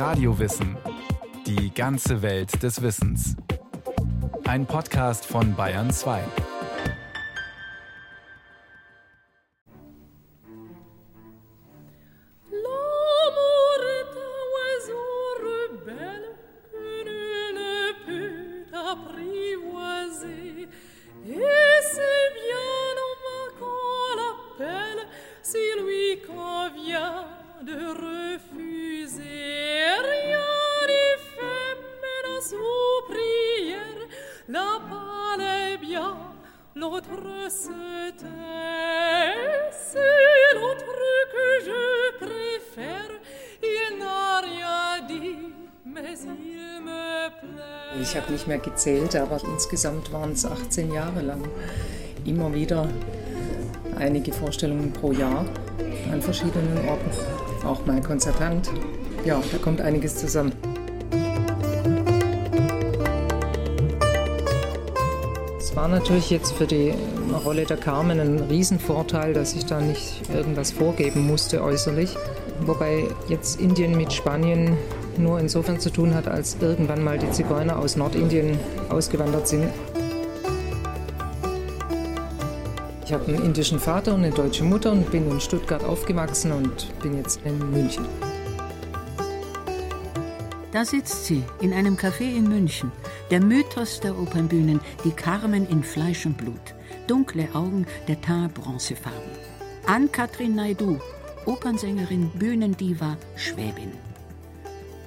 Radiowissen. Die ganze Welt des Wissens. Ein Podcast von Bayern 2. Ich habe nicht mehr gezählt, aber insgesamt waren es 18 Jahre lang. Immer wieder einige Vorstellungen pro Jahr an verschiedenen Orten. Auch mal Konzertant. Ja, da kommt einiges zusammen. Es war natürlich jetzt für die Rolle der Carmen ein Riesenvorteil, dass ich da nicht irgendwas vorgeben musste äußerlich. Wobei jetzt Indien mit Spanien nur insofern zu tun hat, als irgendwann mal die Zigeuner aus Nordindien ausgewandert sind. Ich habe einen indischen Vater und eine deutsche Mutter und bin in Stuttgart aufgewachsen und bin jetzt in München. Da sitzt sie in einem Café in München. Der Mythos der Opernbühnen, die Carmen in Fleisch und Blut. Dunkle Augen, der Teint bronzefarben. Ann-Kathrin Naidu, Opernsängerin, Bühnendiva, Schwäbin.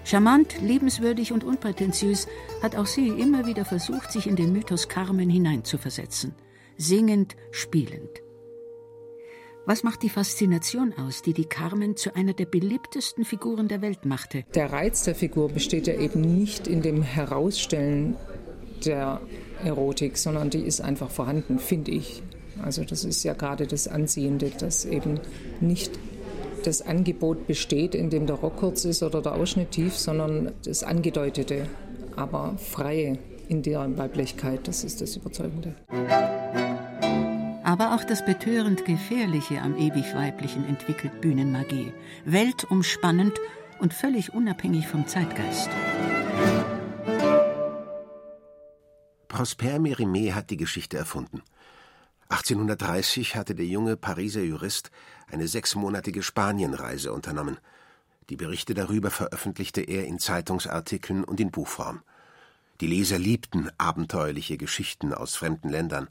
Charmant, liebenswürdig und unprätentiös hat auch sie immer wieder versucht, sich in den Mythos Carmen hineinzuversetzen. Singend, spielend. Was macht die Faszination aus, die die Carmen zu einer der beliebtesten Figuren der Welt machte? Der Reiz der Figur besteht ja eben nicht in dem Herausstellen der Erotik, sondern die ist einfach vorhanden, finde ich. Also das ist ja gerade das Anziehende, dass eben nicht das Angebot besteht, in dem der Rock kurz ist oder der Ausschnitt tief, sondern das Angedeutete, aber freie in der Weiblichkeit, das ist das Überzeugende. Aber auch das betörend Gefährliche am ewig Weiblichen entwickelt Bühnenmagie. Weltumspannend und völlig unabhängig vom Zeitgeist. Prosper Mérimée hat die Geschichte erfunden. 1830 hatte der junge Pariser Jurist eine sechsmonatige Spanienreise unternommen. Die Berichte darüber veröffentlichte er in Zeitungsartikeln und in Buchform. Die Leser liebten abenteuerliche Geschichten aus fremden Ländern.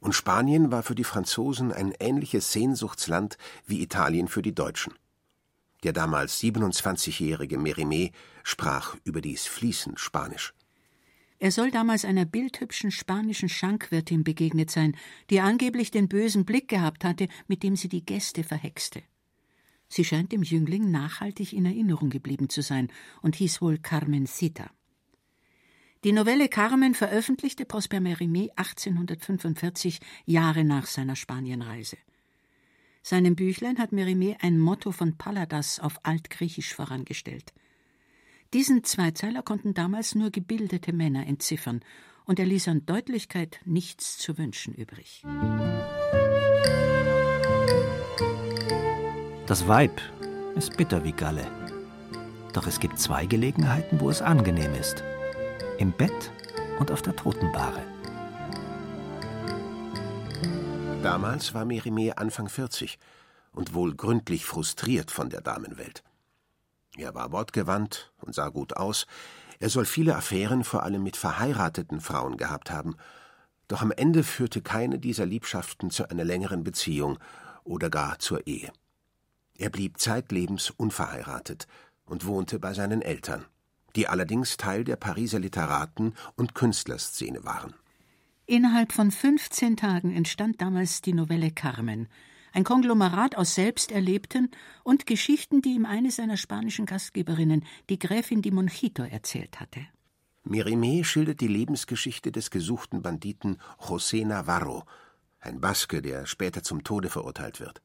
Und Spanien war für die Franzosen ein ähnliches Sehnsuchtsland wie Italien für die Deutschen. Der damals 27-jährige Mérimée sprach überdies fließend Spanisch. Er soll damals einer bildhübschen spanischen Schankwirtin begegnet sein, die angeblich den bösen Blick gehabt hatte, mit dem sie die Gäste verhexte. Sie scheint dem Jüngling nachhaltig in Erinnerung geblieben zu sein und hieß wohl Carmencita. Die Novelle Carmen veröffentlichte Prosper Mérimée 1845, Jahre nach seiner Spanienreise. Seinem Büchlein hat Mérimée ein Motto von Palladas auf Altgriechisch vorangestellt. Diesen Zweizeiler konnten damals nur gebildete Männer entziffern, und er ließ an Deutlichkeit nichts zu wünschen übrig. Das Weib ist bitter wie Galle. Doch es gibt zwei Gelegenheiten, wo es angenehm ist. Im Bett und auf der Totenbahre. Damals war Mérimée Anfang 40 und wohl gründlich frustriert von der Damenwelt. Er war wortgewandt und sah gut aus. Er soll viele Affären vor allem mit verheirateten Frauen gehabt haben. Doch am Ende führte keine dieser Liebschaften zu einer längeren Beziehung oder gar zur Ehe. Er blieb zeitlebens unverheiratet und wohnte bei seinen Eltern, die allerdings Teil der Pariser Literaten- und Künstlerszene waren. Innerhalb von 15 Tagen entstand damals die Novelle Carmen, ein Konglomerat aus Selbsterlebten und Geschichten, die ihm eine seiner spanischen Gastgeberinnen, die Gräfin Di Monchito, erzählt hatte. Mérimée schildert die Lebensgeschichte des gesuchten Banditen José Navarro, ein Baske, der später zum Tode verurteilt wird.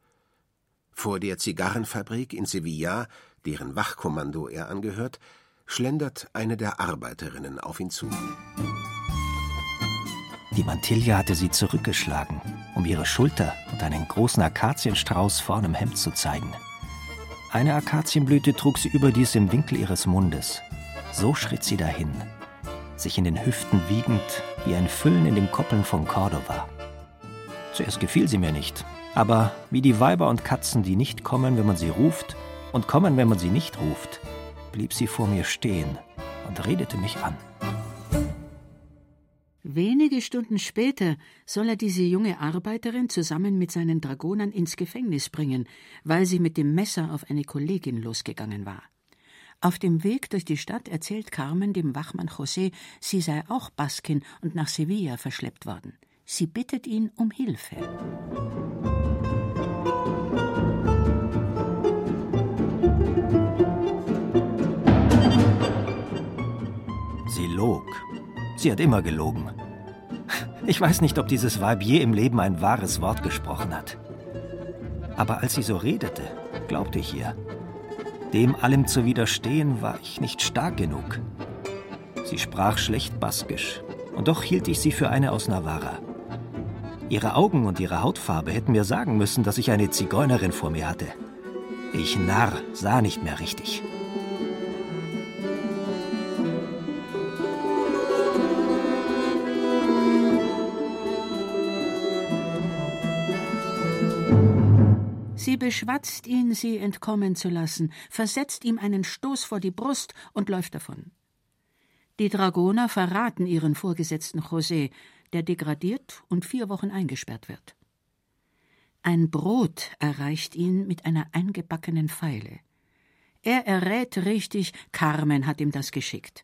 Vor der Zigarrenfabrik in Sevilla, deren Wachkommando er angehört, schlendert eine der Arbeiterinnen auf ihn zu. Die Mantilla hatte sie zurückgeschlagen, um ihre Schulter und einen großen Akazienstrauß vorn im Hemd zu zeigen. Eine Akazienblüte trug sie überdies im Winkel ihres Mundes. So schritt sie dahin, sich in den Hüften wiegend wie ein Füllen in den Koppeln von Cordova. Zuerst gefiel sie mir nicht, aber wie die Weiber und Katzen, die nicht kommen, wenn man sie ruft, und kommen, wenn man sie nicht ruft, blieb sie vor mir stehen und redete mich an. Wenige Stunden später soll er diese junge Arbeiterin zusammen mit seinen Dragonern ins Gefängnis bringen, weil sie mit dem Messer auf eine Kollegin losgegangen war. Auf dem Weg durch die Stadt erzählt Carmen dem Wachmann José, sie sei auch Baskin und nach Sevilla verschleppt worden. Sie bittet ihn um Hilfe. Sie log. Sie hat immer gelogen. Ich weiß nicht, ob dieses Weib je im Leben ein wahres Wort gesprochen hat. Aber als sie so redete, glaubte ich ihr. Dem allem zu widerstehen, war ich nicht stark genug. Sie sprach schlecht Baskisch, und doch hielt ich sie für eine aus Navarra. Ihre Augen und ihre Hautfarbe hätten mir sagen müssen, dass ich eine Zigeunerin vor mir hatte. Ich Narr sah nicht mehr richtig. Beschwatzt ihn, sie entkommen zu lassen, versetzt ihm einen Stoß vor die Brust und läuft davon. Die Dragoner verraten ihren Vorgesetzten José, der degradiert und vier Wochen eingesperrt wird. Ein Brot erreicht ihn mit einer eingebackenen Feile. Er errät richtig, Carmen hat ihm das geschickt.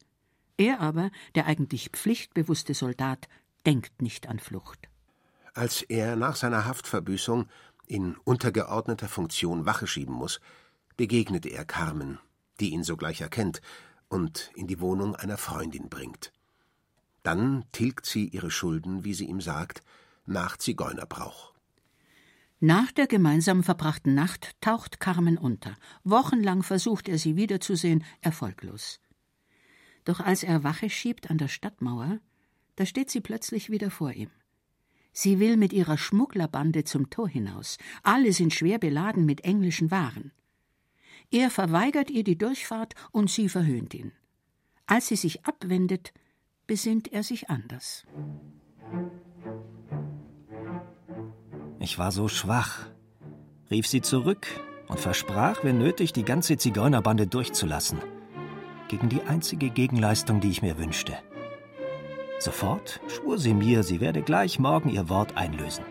Er aber, der eigentlich pflichtbewusste Soldat, denkt nicht an Flucht. Als er nach seiner Haftverbüßung in untergeordneter Funktion Wache schieben muss, begegnet er Carmen, die ihn sogleich erkennt und in die Wohnung einer Freundin bringt. Dann tilgt sie ihre Schulden, wie sie ihm sagt, nach Zigeunerbrauch. Nach der gemeinsam verbrachten Nacht taucht Carmen unter. Wochenlang versucht er sie wiederzusehen, erfolglos. Doch als er Wache schiebt an der Stadtmauer, da steht sie plötzlich wieder vor ihm. Sie will mit ihrer Schmugglerbande zum Tor hinaus. Alle sind schwer beladen mit englischen Waren. Er verweigert ihr die Durchfahrt und sie verhöhnt ihn. Als sie sich abwendet, besinnt er sich anders. Ich war so schwach, rief sie zurück und versprach, wenn nötig, die ganze Zigeunerbande durchzulassen. Gegen die einzige Gegenleistung, die ich mir wünschte. Sofort schwur sie mir, sie werde gleich morgen ihr Wort einlösen.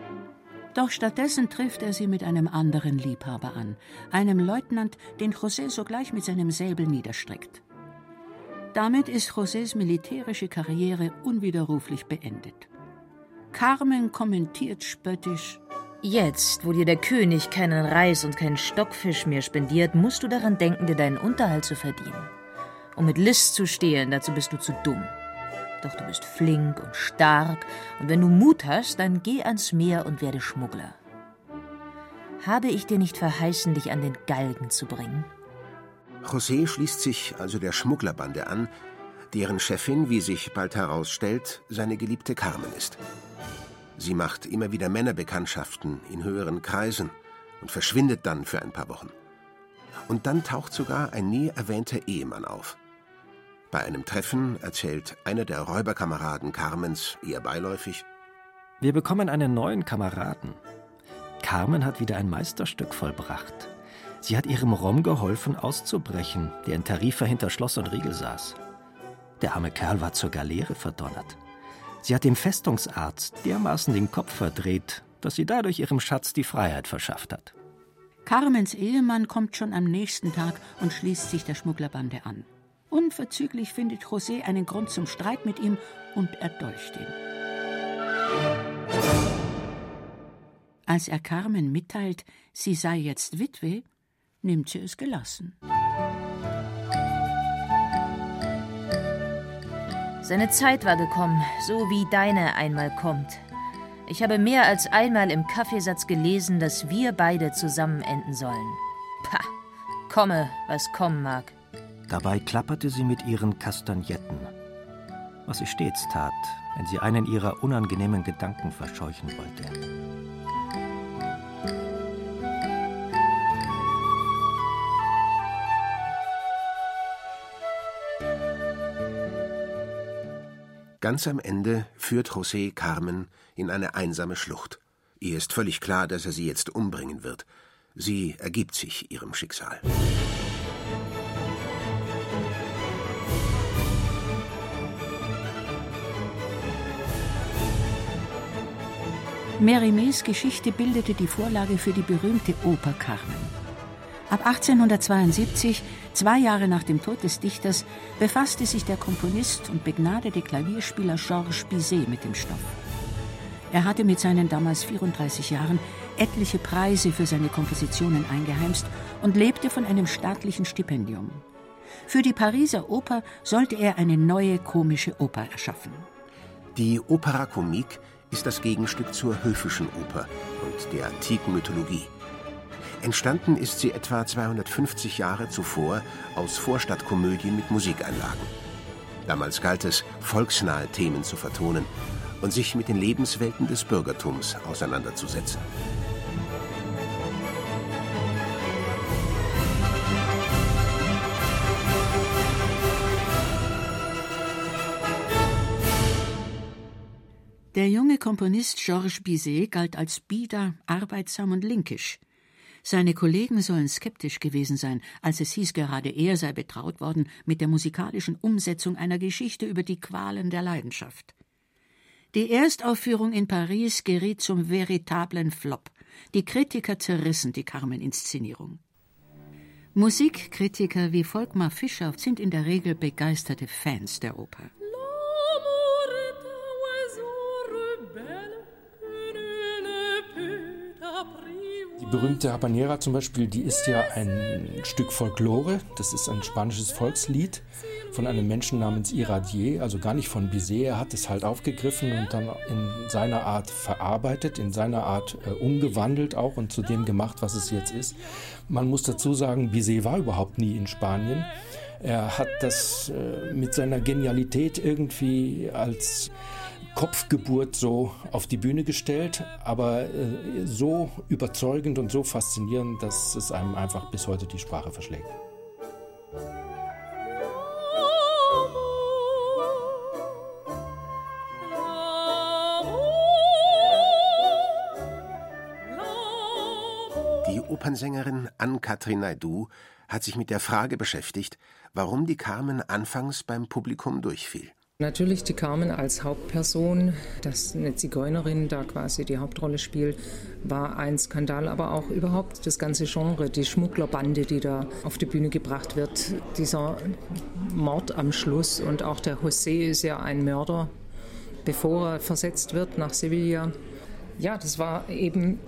Doch stattdessen trifft er sie mit einem anderen Liebhaber an, einem Leutnant, den José sogleich mit seinem Säbel niederstreckt. Damit ist Josés militärische Karriere unwiderruflich beendet. Carmen kommentiert spöttisch: Jetzt, wo dir der König keinen Reis und keinen Stockfisch mehr spendiert, musst du daran denken, dir deinen Unterhalt zu verdienen. Um mit List zu stehlen, dazu bist du zu dumm. Doch du bist flink und stark, und wenn du Mut hast, dann geh ans Meer und werde Schmuggler. Habe ich dir nicht verheißen, dich an den Galgen zu bringen? José schließt sich also der Schmugglerbande an, deren Chefin, wie sich bald herausstellt, seine geliebte Carmen ist. Sie macht immer wieder Männerbekanntschaften in höheren Kreisen und verschwindet dann für ein paar Wochen. Und dann taucht sogar ein nie erwähnter Ehemann auf. Bei einem Treffen erzählt einer der Räuberkameraden Carmens eher beiläufig: Wir bekommen einen neuen Kameraden. Carmen hat wieder ein Meisterstück vollbracht. Sie hat ihrem Rom geholfen, auszubrechen, der in Tarifa hinter Schloss und Riegel saß. Der arme Kerl war zur Galeere verdonnert. Sie hat dem Festungsarzt dermaßen den Kopf verdreht, dass sie dadurch ihrem Schatz die Freiheit verschafft hat. Carmens Ehemann kommt schon am nächsten Tag und schließt sich der Schmugglerbande an. Unverzüglich findet José einen Grund zum Streit mit ihm und erdolcht ihn. Als er Carmen mitteilt, sie sei jetzt Witwe, nimmt sie es gelassen. Seine Zeit war gekommen, so wie deine einmal kommt. Ich habe mehr als einmal im Kaffeesatz gelesen, dass wir beide zusammen enden sollen. Pah, komme, was kommen mag. Dabei klapperte sie mit ihren Kastagnetten, was sie stets tat, wenn sie einen ihrer unangenehmen Gedanken verscheuchen wollte. Ganz am Ende führt José Carmen in eine einsame Schlucht. Ihr ist völlig klar, dass er sie jetzt umbringen wird. Sie ergibt sich ihrem Schicksal. Mérimées Geschichte bildete die Vorlage für die berühmte Oper Carmen. Ab 1872, zwei Jahre nach dem Tod des Dichters, befasste sich der Komponist und begnadete Klavierspieler Georges Bizet mit dem Stoff. Er hatte mit seinen damals 34 Jahren etliche Preise für seine Kompositionen eingeheimst und lebte von einem staatlichen Stipendium. Für die Pariser Oper sollte er eine neue komische Oper erschaffen. Die Opera Comique ist das Gegenstück zur höfischen Oper und der antiken Mythologie. Entstanden ist sie etwa 250 Jahre zuvor aus Vorstadtkomödien mit Musikeinlagen. Damals galt es, volksnahe Themen zu vertonen und sich mit den Lebenswelten des Bürgertums auseinanderzusetzen. Der junge Komponist Georges Bizet galt als bieder, arbeitsam und linkisch. Seine Kollegen sollen skeptisch gewesen sein, als es hieß, gerade er sei betraut worden mit der musikalischen Umsetzung einer Geschichte über die Qualen der Leidenschaft. Die Erstaufführung in Paris geriet zum veritablen Flop. Die Kritiker zerrissen die Carmen-Inszenierung. Musikkritiker wie Volkmar Fischer sind in der Regel begeisterte Fans der Oper. Die berühmte Habanera zum Beispiel, die ist ja ein Stück Folklore. Das ist ein spanisches Volkslied von einem Menschen namens Iradier, also gar nicht von Bizet. Er hat es halt aufgegriffen und dann in seiner Art verarbeitet, in seiner Art äh, umgewandelt auch und zu dem gemacht, was es jetzt ist. Man muss dazu sagen, Bizet war überhaupt nie in Spanien. Er hat das äh, mit seiner Genialität irgendwie als Kopfgeburt so auf die Bühne gestellt, aber äh, so überzeugend und so faszinierend, dass es einem einfach bis heute die Sprache verschlägt. Die Opernsängerin Anne-Catherine Naidoo hat sich mit der Frage beschäftigt, warum die Carmen anfangs beim Publikum durchfiel. Natürlich die Carmen als Hauptperson, dass eine Zigeunerin da quasi die Hauptrolle spielt, war ein Skandal, aber auch überhaupt das ganze Genre, die Schmugglerbande, die da auf die Bühne gebracht wird, dieser Mord am Schluss und auch der José ist ja ein Mörder, bevor er versetzt wird nach Sevilla. Ja, das war eben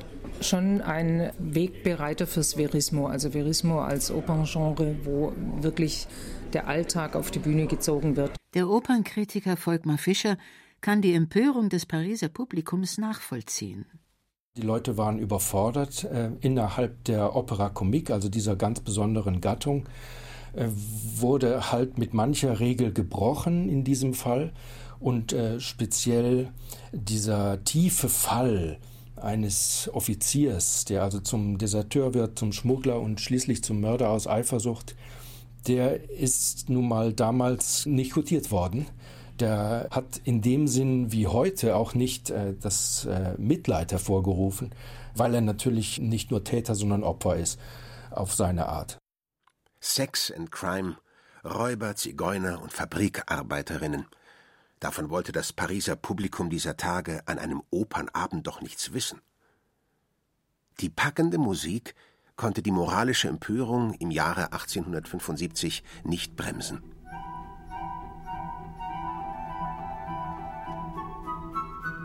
schon ein Wegbereiter fürs Verismo, also Verismo als Operngenre, wo wirklich der Alltag auf die Bühne gezogen wird. Der Opernkritiker Volkmar Fischer kann die Empörung des Pariser Publikums nachvollziehen. Die Leute waren überfordert äh, innerhalb der Opera Comique, also dieser ganz besonderen Gattung, äh, wurde halt mit mancher Regel gebrochen in diesem Fall und äh, speziell dieser tiefe Fall eines Offiziers, der also zum Deserteur wird, zum Schmuggler und schließlich zum Mörder aus Eifersucht, der ist nun mal damals nicht quotiert worden. Der hat in dem Sinn wie heute auch nicht äh, das äh, Mitleid hervorgerufen, weil er natürlich nicht nur Täter, sondern Opfer ist, auf seine Art. Sex and Crime, Räuber, Zigeuner und Fabrikarbeiterinnen. Davon wollte das Pariser Publikum dieser Tage an einem Opernabend doch nichts wissen. Die packende Musik konnte die moralische Empörung im Jahre 1875 nicht bremsen.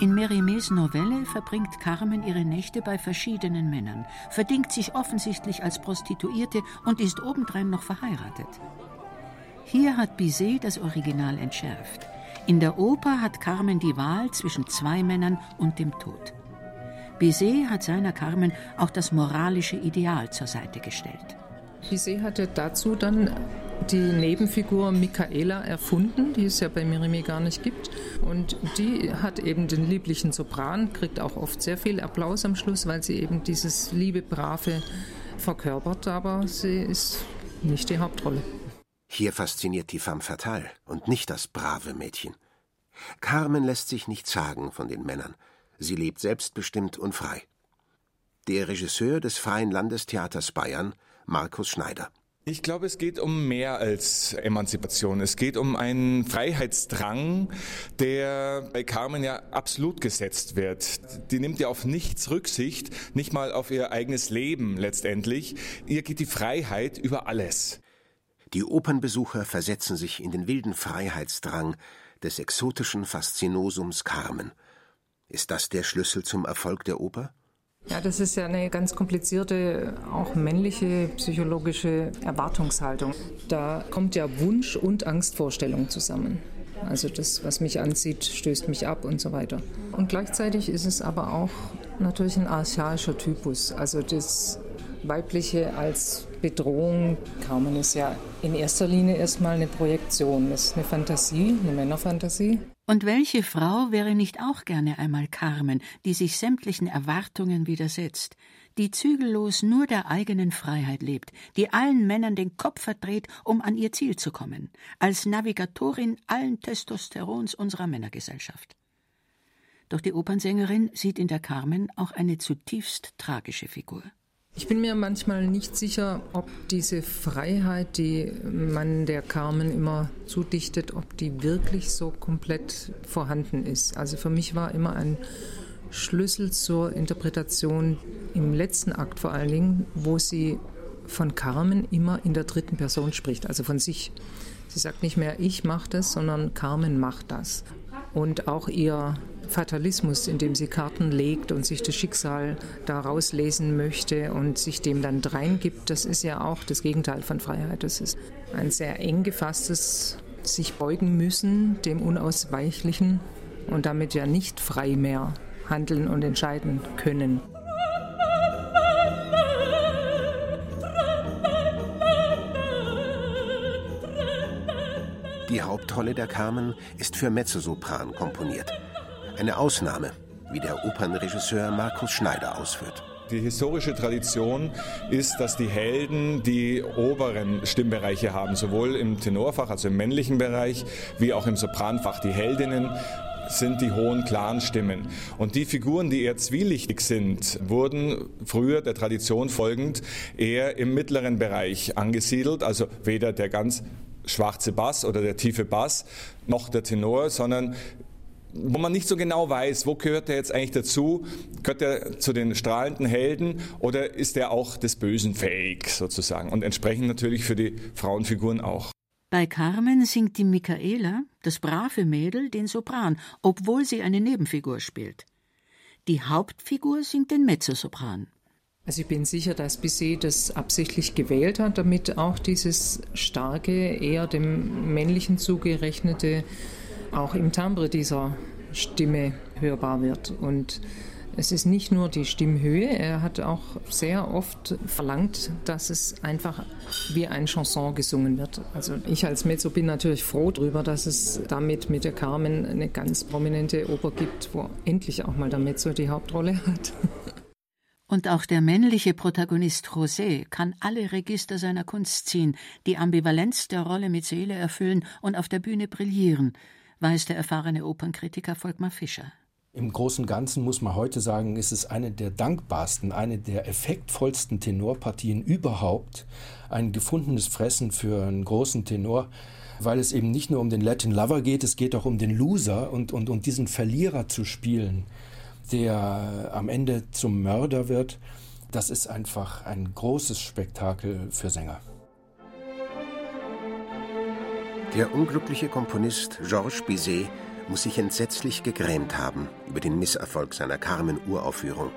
In Mérimées Novelle verbringt Carmen ihre Nächte bei verschiedenen Männern, verdingt sich offensichtlich als Prostituierte und ist obendrein noch verheiratet. Hier hat Bizet das Original entschärft. In der Oper hat Carmen die Wahl zwischen zwei Männern und dem Tod. Bizet hat seiner Carmen auch das moralische Ideal zur Seite gestellt. Bizet hatte dazu dann die Nebenfigur Michaela erfunden, die es ja bei Mirimé gar nicht gibt. Und die hat eben den lieblichen Sopran, kriegt auch oft sehr viel Applaus am Schluss, weil sie eben dieses liebe, brave verkörpert, aber sie ist nicht die Hauptrolle. Hier fasziniert die femme fatale und nicht das brave Mädchen. Carmen lässt sich nichts sagen von den Männern. Sie lebt selbstbestimmt und frei. Der Regisseur des Freien Landestheaters Bayern, Markus Schneider. Ich glaube, es geht um mehr als Emanzipation. Es geht um einen Freiheitsdrang, der bei Carmen ja absolut gesetzt wird. Die nimmt ja auf nichts Rücksicht, nicht mal auf ihr eigenes Leben letztendlich. Ihr geht die Freiheit über alles. Die Opernbesucher versetzen sich in den wilden Freiheitsdrang des exotischen Faszinosums Carmen. Ist das der Schlüssel zum Erfolg der Oper? Ja, das ist ja eine ganz komplizierte, auch männliche psychologische Erwartungshaltung. Da kommt ja Wunsch und Angstvorstellung zusammen. Also das, was mich anzieht, stößt mich ab und so weiter. Und gleichzeitig ist es aber auch natürlich ein archaischer Typus. Also das Weibliche als Bedrohung. Carmen ist ja in erster Linie erstmal eine Projektion. Ist eine Fantasie, eine Männerfantasie. Und welche Frau wäre nicht auch gerne einmal Carmen, die sich sämtlichen Erwartungen widersetzt, die zügellos nur der eigenen Freiheit lebt, die allen Männern den Kopf verdreht, um an ihr Ziel zu kommen, als Navigatorin allen Testosterons unserer Männergesellschaft. Doch die Opernsängerin sieht in der Carmen auch eine zutiefst tragische Figur. Ich bin mir manchmal nicht sicher, ob diese Freiheit, die man der Carmen immer zudichtet, ob die wirklich so komplett vorhanden ist. Also für mich war immer ein Schlüssel zur Interpretation im letzten Akt vor allen Dingen, wo sie von Carmen immer in der dritten Person spricht, also von sich. Sie sagt nicht mehr, ich mache das, sondern Carmen macht das. Und auch ihr Fatalismus, indem sie Karten legt und sich das Schicksal daraus lesen möchte und sich dem dann dreingibt, das ist ja auch das Gegenteil von Freiheit. Das ist ein sehr eng gefasstes sich beugen müssen dem Unausweichlichen und damit ja nicht frei mehr handeln und entscheiden können. Die Hauptrolle der Carmen ist für Mezzosopran komponiert. Eine Ausnahme, wie der Opernregisseur Markus Schneider ausführt. Die historische Tradition ist, dass die Helden die oberen Stimmbereiche haben, sowohl im Tenorfach, also im männlichen Bereich, wie auch im Sopranfach. Die Heldinnen sind die hohen, klaren Stimmen. Und die Figuren, die eher zwielichtig sind, wurden früher der Tradition folgend eher im mittleren Bereich angesiedelt, also weder der ganz schwarze Bass oder der tiefe Bass noch der Tenor, sondern wo man nicht so genau weiß, wo gehört er jetzt eigentlich dazu? Gehört er zu den strahlenden Helden oder ist er auch des Bösen fähig sozusagen? Und entsprechend natürlich für die Frauenfiguren auch. Bei Carmen singt die Michaela, das brave Mädel, den Sopran, obwohl sie eine Nebenfigur spielt. Die Hauptfigur singt den Mezzosopran. Also ich bin sicher, dass Bizet das absichtlich gewählt hat, damit auch dieses starke, eher dem männlichen zugerechnete auch im Timbre dieser Stimme hörbar wird. Und es ist nicht nur die Stimmhöhe, er hat auch sehr oft verlangt, dass es einfach wie ein Chanson gesungen wird. Also ich als Mezzo bin natürlich froh darüber, dass es damit mit der Carmen eine ganz prominente Oper gibt, wo endlich auch mal der Mezzo die Hauptrolle hat. Und auch der männliche Protagonist José kann alle Register seiner Kunst ziehen, die Ambivalenz der Rolle mit Seele erfüllen und auf der Bühne brillieren weiß der erfahrene Opernkritiker Volkmar Fischer. Im Großen und Ganzen muss man heute sagen, ist es eine der dankbarsten, eine der effektvollsten Tenorpartien überhaupt. Ein gefundenes Fressen für einen großen Tenor, weil es eben nicht nur um den Latin Lover geht, es geht auch um den Loser und, und, und diesen Verlierer zu spielen, der am Ende zum Mörder wird. Das ist einfach ein großes Spektakel für Sänger. Der unglückliche Komponist Georges Bizet muss sich entsetzlich gegrämt haben über den Misserfolg seiner Carmen-Uraufführung.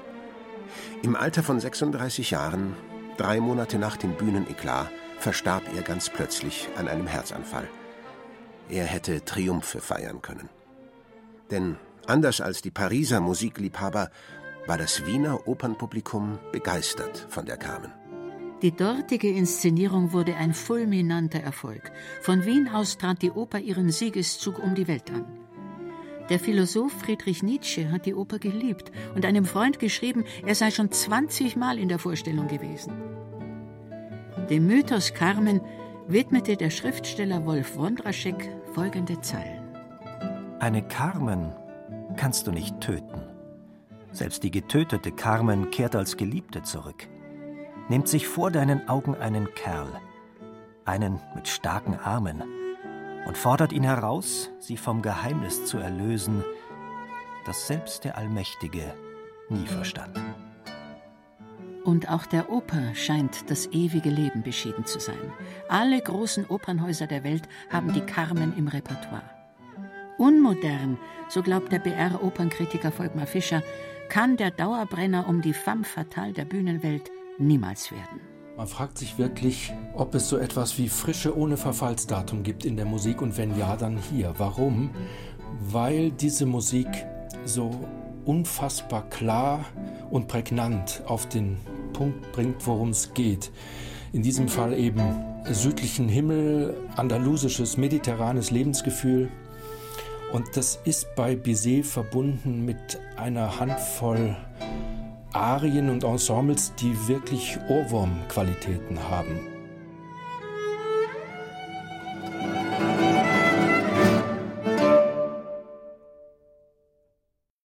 Im Alter von 36 Jahren, drei Monate nach dem Bühneneklat, verstarb er ganz plötzlich an einem Herzanfall. Er hätte Triumphe feiern können. Denn anders als die Pariser Musikliebhaber war das Wiener Opernpublikum begeistert von der Carmen. Die dortige Inszenierung wurde ein fulminanter Erfolg. Von Wien aus trat die Oper ihren Siegeszug um die Welt an. Der Philosoph Friedrich Nietzsche hat die Oper geliebt und einem Freund geschrieben, er sei schon 20 Mal in der Vorstellung gewesen. Dem Mythos Carmen widmete der Schriftsteller Wolf Wondraschek folgende Zeilen. Eine Carmen kannst du nicht töten. Selbst die getötete Carmen kehrt als Geliebte zurück, nimmt sich vor deinen Augen einen Kerl, einen mit starken Armen, und fordert ihn heraus, sie vom Geheimnis zu erlösen, das selbst der Allmächtige nie verstand. Und auch der Oper scheint das ewige Leben beschieden zu sein. Alle großen Opernhäuser der Welt haben die Carmen im Repertoire. Unmodern, so glaubt der BR-Opernkritiker Volkmar Fischer, kann der Dauerbrenner um die femme fatale der Bühnenwelt niemals werden. Man fragt sich wirklich, ob es so etwas wie Frische ohne Verfallsdatum gibt in der Musik und wenn ja, dann hier. Warum? Weil diese Musik so unfassbar klar und prägnant auf den Punkt bringt, worum es geht. In diesem Fall eben südlichen Himmel, andalusisches, mediterranes Lebensgefühl. Und das ist bei Bizet verbunden mit einer Handvoll Arien und Ensembles, die wirklich Ohrwurmqualitäten haben.